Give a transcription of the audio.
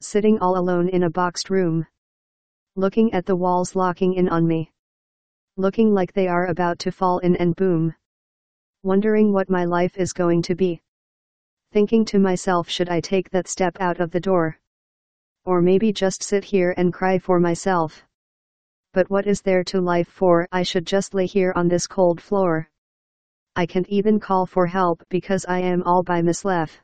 Sitting all alone in a boxed room. Looking at the walls locking in on me. Looking like they are about to fall in and boom. Wondering what my life is going to be. Thinking to myself should I take that step out of the door? Or maybe just sit here and cry for myself. But what is there to life for I should just lay here on this cold floor. I can't even call for help because I am all by myself.